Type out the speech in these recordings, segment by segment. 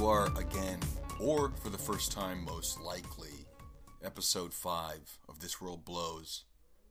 you are again, or for the first time, most likely, episode 5 of This World Blows.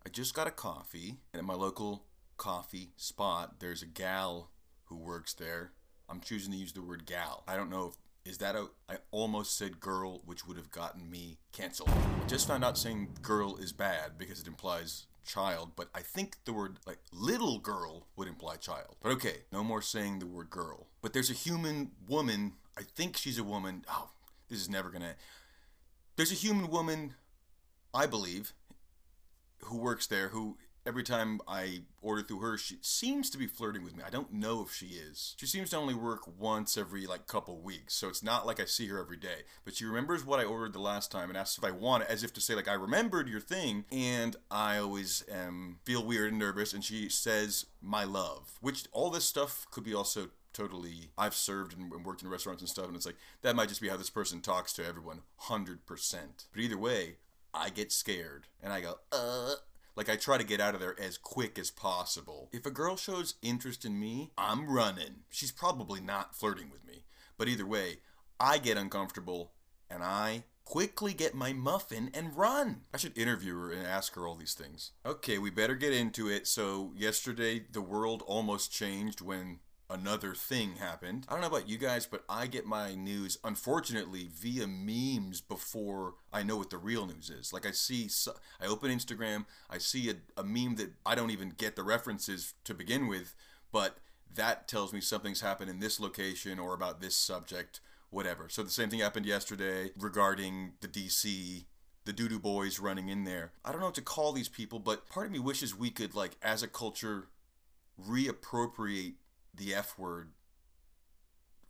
I just got a coffee, and at my local coffee spot, there's a gal who works there. I'm choosing to use the word gal. I don't know if is that a I almost said girl, which would have gotten me canceled. I just found out saying girl is bad because it implies child, but I think the word like little girl would imply child. But okay, no more saying the word girl. But there's a human woman, I think she's a woman. Oh, this is never gonna. There's a human woman, I believe, who works there who every time I order through her, she seems to be flirting with me. I don't know if she is. She seems to only work once every like couple weeks, so it's not like I see her every day. But she remembers what I ordered the last time and asks if I want it, as if to say like I remembered your thing. And I always am feel weird and nervous, and she says my love, which all this stuff could be also totally I've served and worked in restaurants and stuff and it's like that might just be how this person talks to everyone 100% but either way I get scared and I go uh like I try to get out of there as quick as possible. If a girl shows interest in me, I'm running. She's probably not flirting with me. But either way, I get uncomfortable and I quickly get my muffin and run. I should interview her and ask her all these things. Okay, we better get into it. So, yesterday the world almost changed when another thing happened. I don't know about you guys, but I get my news, unfortunately, via memes before I know what the real news is. Like I see, I open Instagram, I see a, a meme that I don't even get the references to begin with, but that tells me something's happened in this location or about this subject, whatever. So the same thing happened yesterday regarding the DC the doo doo boys running in there. I don't know what to call these people, but part of me wishes we could, like, as a culture, reappropriate the F word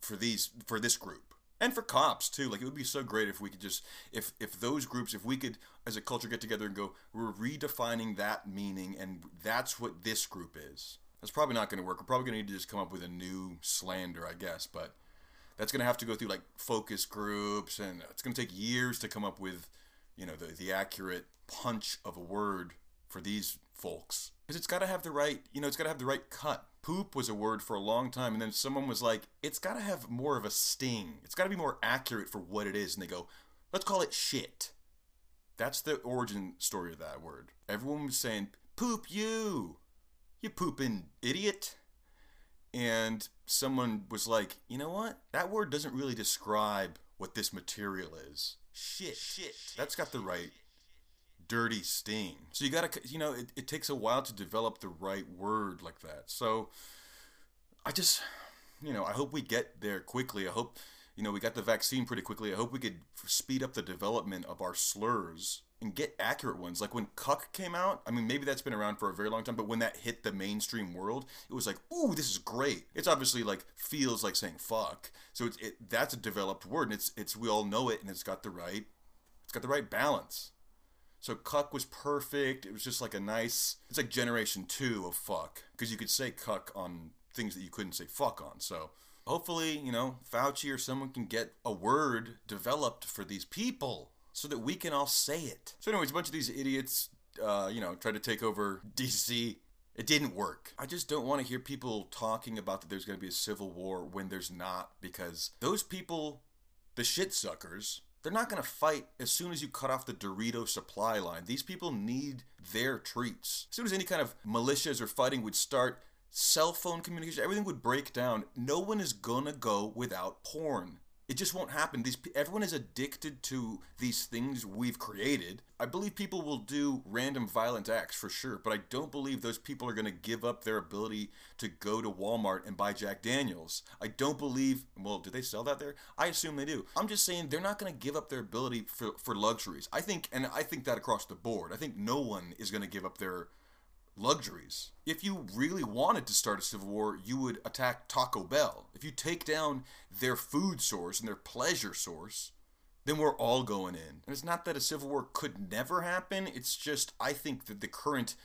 for these for this group and for cops too. Like it would be so great if we could just if if those groups if we could as a culture get together and go we're redefining that meaning and that's what this group is. That's probably not going to work. We're probably going to need to just come up with a new slander i guess but that's going to have to go through like focus groups and it's going to take years to come up with you know the, the accurate punch of a word for these folks. Because it's got to have the right you know it's got to have the right cut poop was a word for a long time and then someone was like it's got to have more of a sting. It's got to be more accurate for what it is. And they go let's call it shit. That's the origin story of that word. Everyone was saying poop you. You pooping idiot. And someone was like you know what? That word doesn't really describe what this material is. Shit. Shit. That's got the right dirty sting. So you gotta, you know, it, it takes a while to develop the right word like that. So I just, you know, I hope we get there quickly. I hope, you know, we got the vaccine pretty quickly. I hope we could speed up the development of our slurs and get accurate ones. Like when cuck came out, I mean, maybe that's been around for a very long time, but when that hit the mainstream world, it was like, ooh, this is great. It's obviously like feels like saying fuck. So it's it, that's a developed word, and it's it's we all know it, and it's got the right it's got the right balance. So cuck was perfect. It was just like a nice. It's like generation two of fuck because you could say cuck on things that you couldn't say fuck on. So hopefully, you know, Fauci or someone can get a word developed for these people so that we can all say it. So, anyways, a bunch of these idiots, uh, you know, tried to take over DC. It didn't work. I just don't want to hear people talking about that there's going to be a civil war when there's not because those people, the shit suckers, they're not going to fight as soon as you cut off the Dorito supply line. These people need their treats. As soon as any kind of militias or fighting would start, cell phone communication, everything would break down. No one is going to go without porn. It just won't happen. These everyone is addicted to these things we've created. I believe people will do random violent acts for sure, but I don't believe those people are going to give up their ability to go to Walmart and buy Jack Daniels. I don't believe. Well, do they sell that there? I assume they do. I'm just saying they're not going to give up their ability for for luxuries. I think, and I think that across the board. I think no one is going to give up their luxuries. If you really wanted to start a civil war, you would attack Taco Bell. If you take down their food source and their pleasure source, then we're all going in. And it's not that a civil war could never happen, it's just I think that the current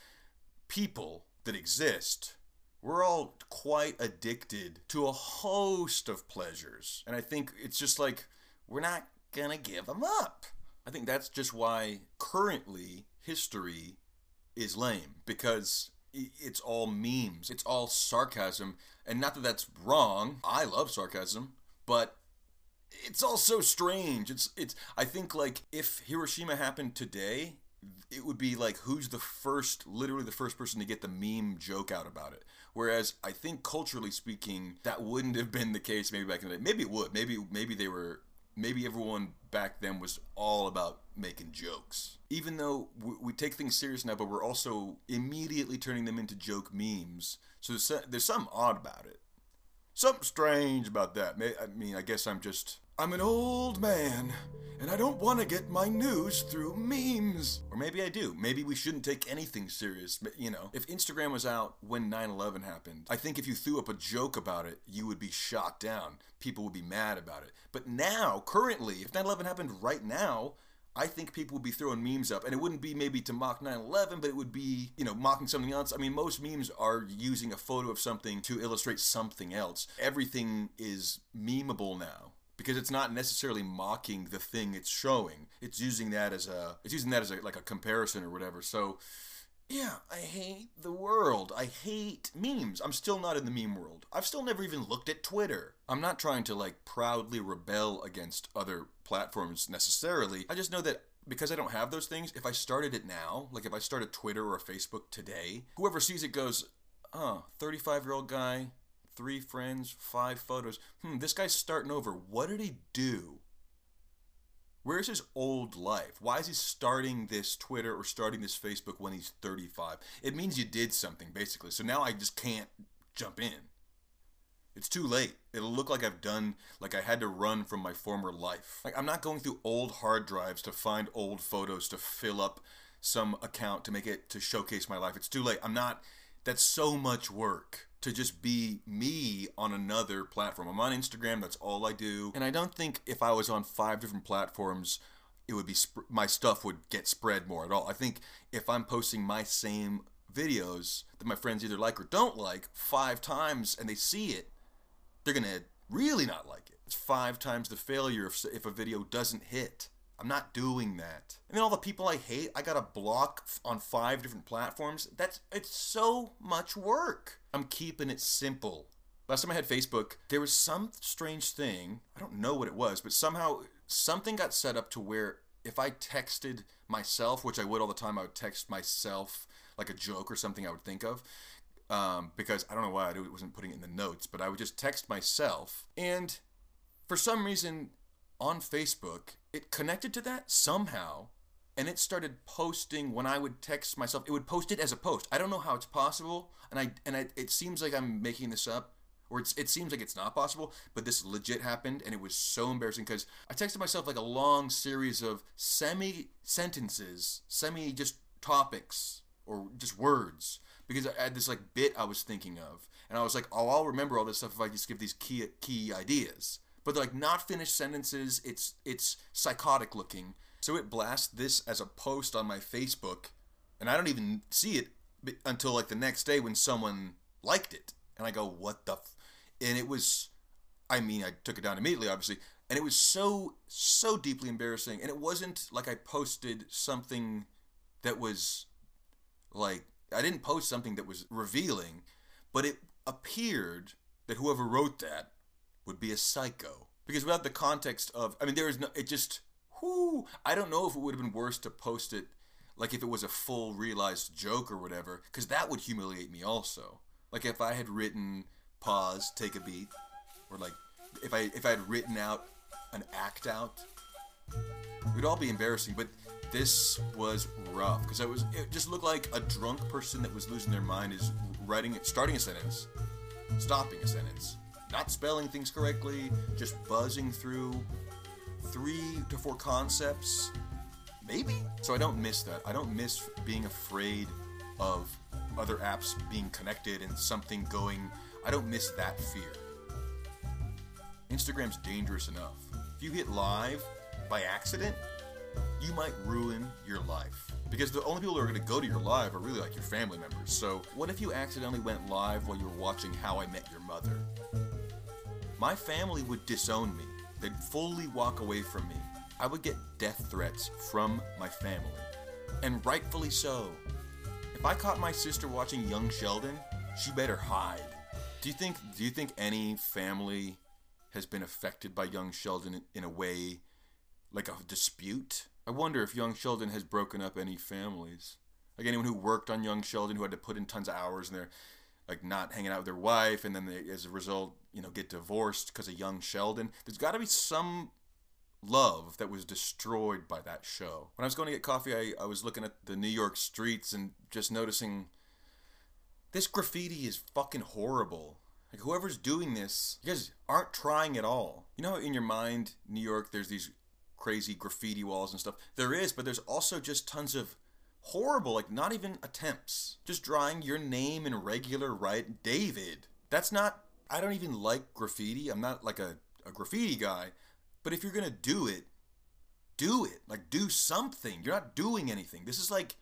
people that exist, we're all quite addicted to a host of pleasures. And I think it's just like we're not gonna give them up. I think that's just why currently history is lame because it's all memes. It's all sarcasm. And not that that's wrong. I love sarcasm, but it's all so strange. It's it's I think like if Hiroshima happened today, it would be like who's the first literally the first person to get the meme joke out about it. Whereas I think culturally speaking, that wouldn't have been the case maybe back in the day. Maybe it would. Maybe maybe they were maybe everyone back then was all about making jokes. Even though we, take things serious now, but we're also immediately turning them into joke memes. So there's, there's something odd about it. Something strange about that. I mean, I guess I'm just. I'm an old man, and I don't want to get my news through memes. Or maybe I do. Maybe we shouldn't take anything serious. You know, if Instagram was out when 9 11 happened, I think if you threw up a joke about it, you would be shot down. People would be mad about it. But now, currently, if 9 11 happened right now, I think people would be throwing memes up, and it wouldn't be maybe to mock 9/11, but it would be you know mocking something else. I mean, most memes are using a photo of something to illustrate something else. Everything is memeable now because it's not necessarily mocking the thing it's showing. It's using that as a it's using that as a, like a comparison or whatever. So yeah, I hate the world. I hate memes. I'm still not in the meme world. I've still never even looked at Twitter. I'm not trying to like proudly rebel against other platforms necessarily. I just know that because I don't have those things, if I started it now, like if I started Twitter or Facebook today, whoever sees it goes, oh, 35 year old guy, three friends, five photos. Hmm, this guy's starting over. What did he do? Where's his old life? Why is he starting this Twitter or starting this Facebook when he's 35? It means you did something, basically. So now I just can't jump in. It's too late. It'll look like I've done, like I had to run from my former life. Like I'm not going through old hard drives to find old photos to fill up some account to make it to showcase my life. It's too late. I'm not, that's so much work to just be me on another platform. I'm on Instagram, that's all I do. And I don't think if I was on five different platforms, it would be sp- my stuff would get spread more at all. I think if I'm posting my same videos that my friends either like or don't like five times and they see it, they're going to really not like it. It's five times the failure if, if a video doesn't hit. I'm not doing that. And then all the people I hate, I got to block on five different platforms. That's it's so much work. I'm keeping it simple. Last time I had Facebook, there was some strange thing. I don't know what it was, but somehow something got set up to where if I texted myself, which I would all the time, I would text myself like a joke or something I would think of. Um, because I don't know why I wasn't putting it in the notes, but I would just text myself. And for some reason, on Facebook, it connected to that somehow and it started posting when I would text myself. It would post it as a post. I don't know how it's possible, and I and I, it seems like I'm making this up, or it's, it seems like it's not possible. But this legit happened, and it was so embarrassing because I texted myself like a long series of semi sentences, semi just topics or just words because I had this like bit I was thinking of, and I was like, oh, I'll remember all this stuff if I just give these key key ideas. But like not finished sentences. It's it's psychotic looking so it blasts this as a post on my Facebook, and I don't even see it until like the next day when someone liked it. And I go, what the? F-? And it was, I mean, I took it down immediately, obviously. And it was so, so deeply embarrassing. And it wasn't like I posted something that was like, I didn't post something that was revealing, but it appeared that whoever wrote that would be a psycho. Because without the context of, I mean, there is no, it just, whoo, I don't know if it would have been worse to post it like if it was a full realized joke or whatever, because that would humiliate me also. Like if I had written pause, take a beat, or like if I if I had written out an act out, it would all be embarrassing. But this was rough because I was it just looked like a drunk person that was losing their mind is writing starting a sentence, stopping a sentence, not spelling things correctly, just buzzing through three to four concepts, maybe. So I don't miss that. I don't miss being afraid of other apps being connected and something going. I don't miss that fear. Instagram's dangerous enough. If you hit live by accident, you might ruin your life. Because the only people who are going to go to your live are really like your family members. So, what if you accidentally went live while you were watching How I Met Your Mother? My family would disown me. They'd fully walk away from me. I would get death threats from my family. And rightfully so. If I caught my sister watching Young Sheldon, she better hide. Do you think do you think any family has been affected by young Sheldon in a way like a dispute. I wonder if young Sheldon has broken up any families. Like anyone who worked on young Sheldon who had to put in tons of hours and they're like not hanging out with their wife and then they, as a result, you know, get divorced because of young Sheldon. There's got to be some love that was destroyed by that show. When I was going to get coffee, I, I was looking at the New York streets and just noticing this graffiti is fucking horrible. Like whoever's doing this, you guys aren't trying at all. You know, in your mind, New York, there's these crazy graffiti walls and stuff. There is, but there's also just tons of horrible, like not even attempts. Just drawing your name in regular right, David. That's not. I don't even like graffiti. I'm not like a, a graffiti guy. But if you're gonna do it, do it. Like do something. You're not doing anything. This is like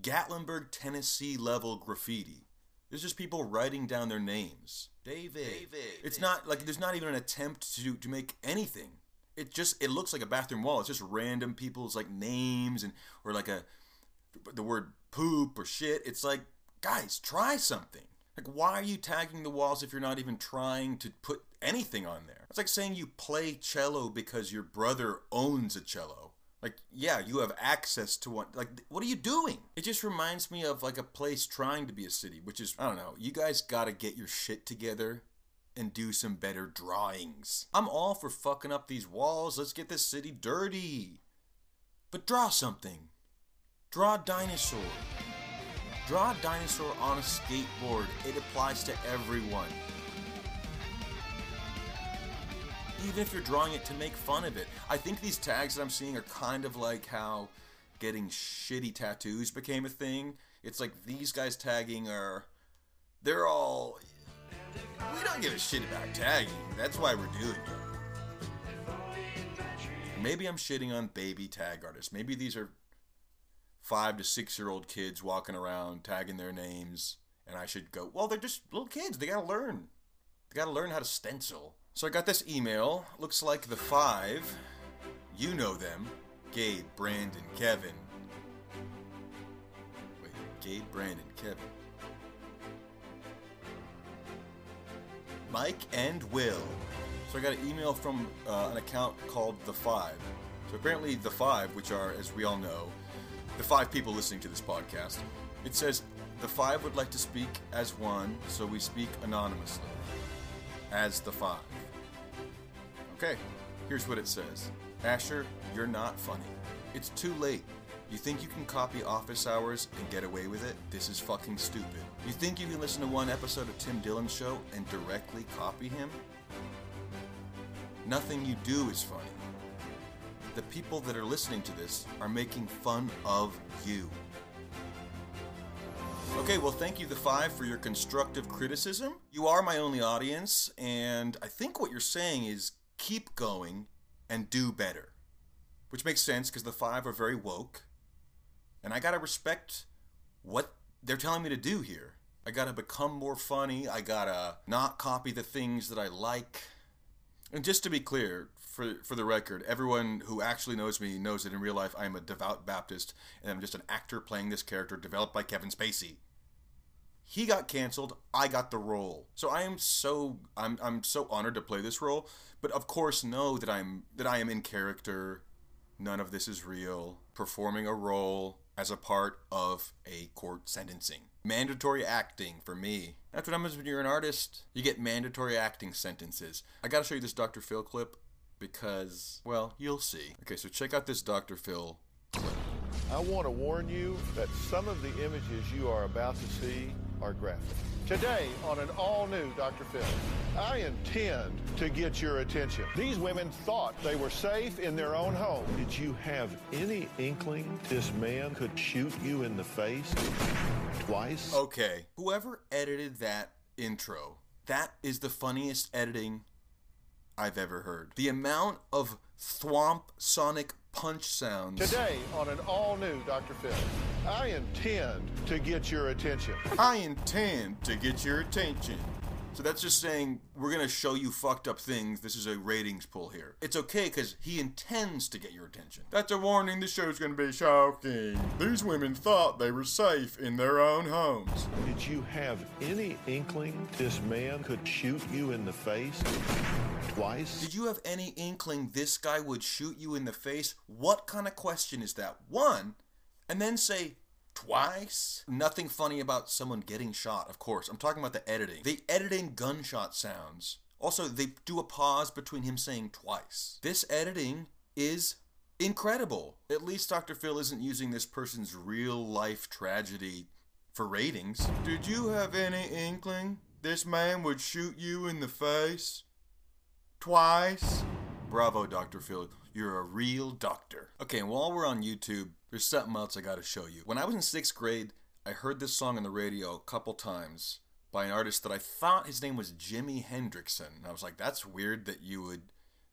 Gatlinburg, Tennessee level graffiti. There's just people writing down their names. David. David. It's not like there's not even an attempt to to make anything. It just it looks like a bathroom wall. It's just random people's like names and or like a the word poop or shit. It's like guys, try something. Like why are you tagging the walls if you're not even trying to put anything on there? It's like saying you play cello because your brother owns a cello. Like, yeah, you have access to one. Like, what are you doing? It just reminds me of like a place trying to be a city, which is, I don't know, you guys gotta get your shit together and do some better drawings. I'm all for fucking up these walls. Let's get this city dirty. But draw something. Draw a dinosaur. Draw a dinosaur on a skateboard. It applies to everyone. even if you're drawing it to make fun of it. I think these tags that I'm seeing are kind of like how getting shitty tattoos became a thing. It's like these guys tagging are they're all we don't give a shit about tagging. That's why we're doing it. Maybe I'm shitting on baby tag artists. Maybe these are five to six year old kids walking around tagging their names, and I should go, well, they're just little kids. They gotta learn. They gotta learn how to stencil. So I got this email. Looks like the five, you know them Gabe, Brandon, Kevin. Wait, Gabe, Brandon, Kevin. Mike and Will. So I got an email from uh, an account called The Five. So apparently, The Five, which are, as we all know, the five people listening to this podcast, it says The Five would like to speak as one, so we speak anonymously. As The Five. Okay, here's what it says Asher, you're not funny. It's too late. You think you can copy office hours and get away with it? This is fucking stupid. You think you can listen to one episode of Tim Dillon's show and directly copy him? Nothing you do is funny. The people that are listening to this are making fun of you. Okay, well, thank you, The Five, for your constructive criticism. You are my only audience, and I think what you're saying is keep going and do better. Which makes sense because the five are very woke. And I gotta respect what they're telling me to do here. I gotta become more funny. I gotta not copy the things that I like. And just to be clear, for for the record, everyone who actually knows me knows that in real life I am a devout Baptist and I'm just an actor playing this character developed by Kevin Spacey. He got canceled. I got the role. So I am so I'm I'm so honored to play this role. But of course, know that I'm that I am in character. None of this is real. Performing a role as a part of a court sentencing. Mandatory acting for me. That's what happens when you're an artist. You get mandatory acting sentences. I gotta show you this Dr. Phil clip because, well, you'll see. Okay, so check out this Dr. Phil clip. I want to warn you that some of the images you are about to see are graphic. Today on an all-new Dr. Phil, I intend to get your attention. These women thought they were safe in their own home. Did you have any inkling this man could shoot you in the face twice? Okay, whoever edited that intro, that is the funniest editing I've ever heard. The amount of thwomp sonic punch sounds. Today on an all new Dr. Phil, I intend to get your attention. I intend to get your attention. So that's just saying we're gonna show you fucked up things. This is a ratings pull here. It's okay because he intends to get your attention. That's a warning. This show's gonna be shocking. These women thought they were safe in their own homes. Did you have any inkling this man could shoot you in the face twice? Did you have any inkling this guy would shoot you in the face? What kind of question is that? One, and then say twice. Nothing funny about someone getting shot, of course. I'm talking about the editing. They edit in gunshot sounds. Also, they do a pause between him saying twice. This editing is incredible. At least Dr. Phil isn't using this person's real life tragedy for ratings. Did you have any inkling this man would shoot you in the face? Twice? Bravo, Dr. Phil. You're a real doctor. Okay, while we're on YouTube, there's something else I gotta show you. When I was in sixth grade, I heard this song on the radio a couple times by an artist that I thought his name was Jimi Hendrixon. And I was like, that's weird that you would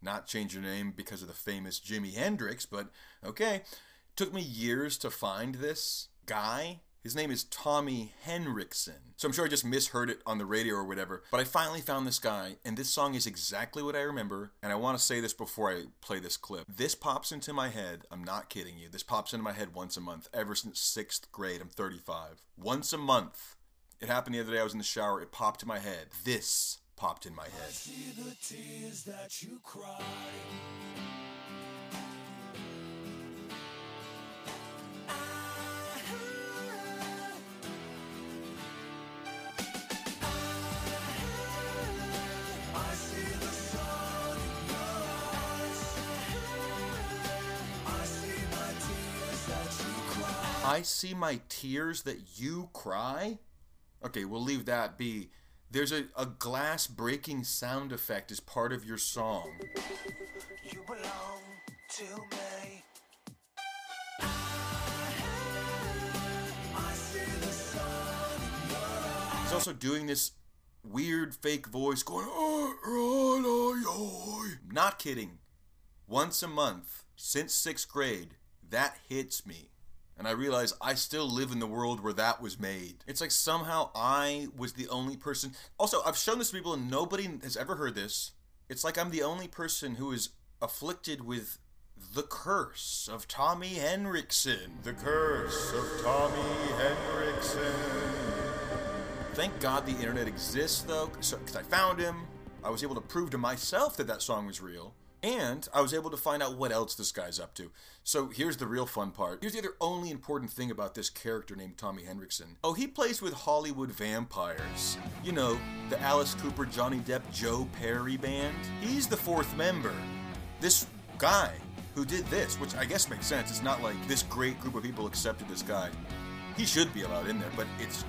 not change your name because of the famous Jimi Hendrix, but okay. It Took me years to find this guy his name is Tommy Henriksen. So I'm sure I just misheard it on the radio or whatever. But I finally found this guy, and this song is exactly what I remember. And I want to say this before I play this clip. This pops into my head. I'm not kidding you. This pops into my head once a month ever since sixth grade. I'm 35. Once a month. It happened the other day. I was in the shower. It popped in my head. This popped in my head. I see my tears that you cry? Okay, we'll leave that be. There's a, a glass breaking sound effect as part of your song. You belong to me. He's also doing this weird fake voice going, oh, oh, oh, oh. Not kidding. Once a month, since sixth grade, that hits me. And I realize I still live in the world where that was made. It's like somehow I was the only person. Also, I've shown this to people and nobody has ever heard this. It's like I'm the only person who is afflicted with the curse of Tommy Henriksen. The curse of Tommy Henriksen. Thank God the internet exists, though, because I found him. I was able to prove to myself that that song was real. And I was able to find out what else this guy's up to. So here's the real fun part. Here's the other only important thing about this character named Tommy Henriksen. Oh, he plays with Hollywood vampires. You know, the Alice Cooper, Johnny Depp, Joe Perry band. He's the fourth member. This guy who did this, which I guess makes sense. It's not like this great group of people accepted this guy. He should be allowed in there, but it's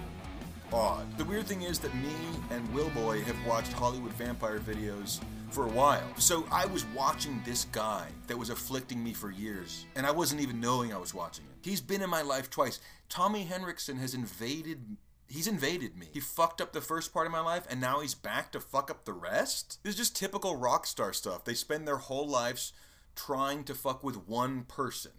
odd. The weird thing is that me and Willboy have watched Hollywood vampire videos for a while. So I was watching this guy that was afflicting me for years, and I wasn't even knowing I was watching it. He's been in my life twice. Tommy Henriksen has invaded He's invaded me. He fucked up the first part of my life, and now he's back to fuck up the rest? This is just typical rock star stuff. They spend their whole lives trying to fuck with one person.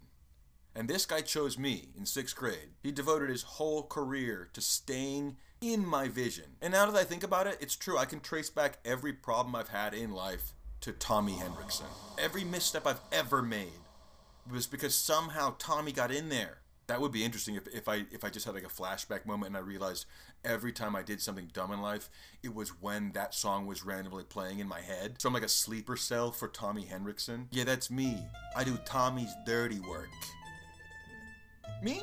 And this guy chose me in sixth grade. He devoted his whole career to staying in my vision. And now that I think about it, it's true. I can trace back every problem I've had in life to Tommy Henriksen. Every misstep I've ever made was because somehow Tommy got in there. That would be interesting if, if I if I just had like a flashback moment and I realized every time I did something dumb in life, it was when that song was randomly playing in my head. So I'm like a sleeper cell for Tommy Henriksen. Yeah, that's me. I do Tommy's dirty work. Me?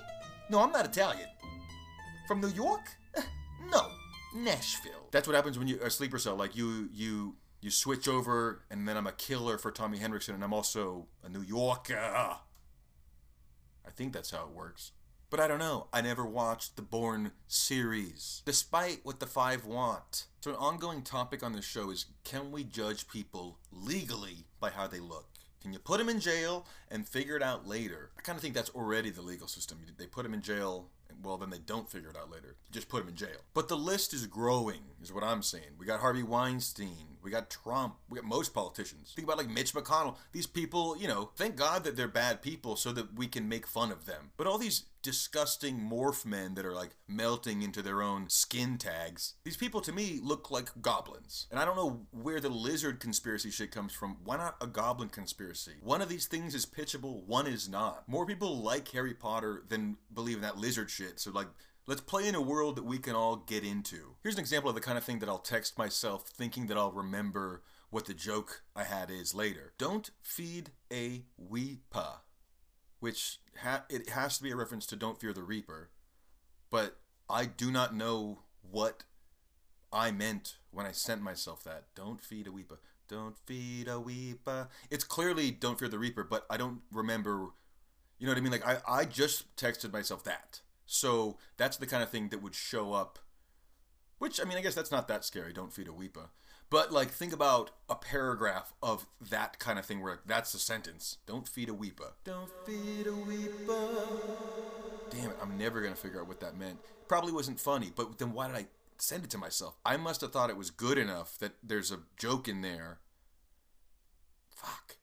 No, I'm not Italian. From New York? Nashville. That's what happens when you a sleeper cell. Like you, you, you switch over, and then I'm a killer for Tommy Henriksen, and I'm also a New Yorker. I think that's how it works. But I don't know. I never watched the Bourne series, despite what the five want. So, an ongoing topic on this show is can we judge people legally by how they look? Can you put them in jail and figure it out later? I kind of think that's already the legal system. They put them in jail, well, then they don't figure it out later. Just put them in jail. But the list is growing, is what I'm saying. We got Harvey Weinstein, We got Trump. We got most politicians. Think about like Mitch McConnell. These people, you know, thank God that they're bad people so that we can make fun of them. But all these disgusting morph men that are like melting into their own skin tags. These people to me look like goblins. And I don't know where the lizard conspiracy shit comes from. Why not a goblin conspiracy? One of these things is pitchable, one is not. More people like Harry Potter than believe in that lizard shit. So like Let's play in a world that we can all get into. Here's an example of the kind of thing that I'll text myself thinking that I'll remember what the joke I had is later. Don't feed a weepa, which ha- it has to be a reference to Don't Fear the Reaper, but I do not know what I meant when I sent myself that. Don't feed a weepa. Don't feed a weepa. It's clearly Don't Fear the Reaper, but I don't remember. You know what I mean? Like I, I just texted myself that. So that's the kind of thing that would show up. Which I mean, I guess that's not that scary. Don't feed a weepa. But like, think about a paragraph of that kind of thing where that's the sentence. Don't feed a weepa. Don't feed a weepa. Damn it! I'm never gonna figure out what that meant. Probably wasn't funny. But then why did I send it to myself? I must have thought it was good enough that there's a joke in there. Fuck.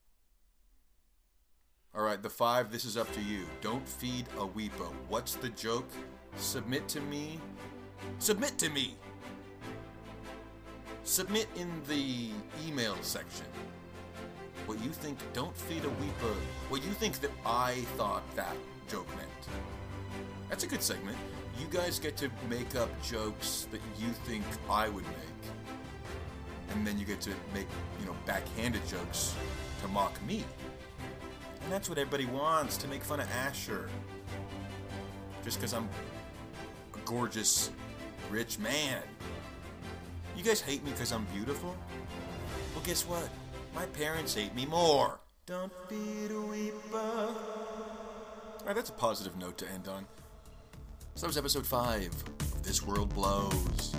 All right, the five, this is up to you. Don't feed a weepa. What's the joke? Submit to me. Submit to me. Submit in the email section what you think. Don't feed a weepa. What you think that I thought that joke meant. That's a good segment. You guys get to make up jokes that you think I would make. And then you get to make, you know, backhanded jokes to mock me. And that's what everybody wants to make fun of Asher. Just because I'm a gorgeous, rich man. You guys hate me because I'm beautiful? Well, guess what? My parents hate me more. Don't feed a weeper. Alright, that's a positive note to end on. So that was episode 5 of This World Blows.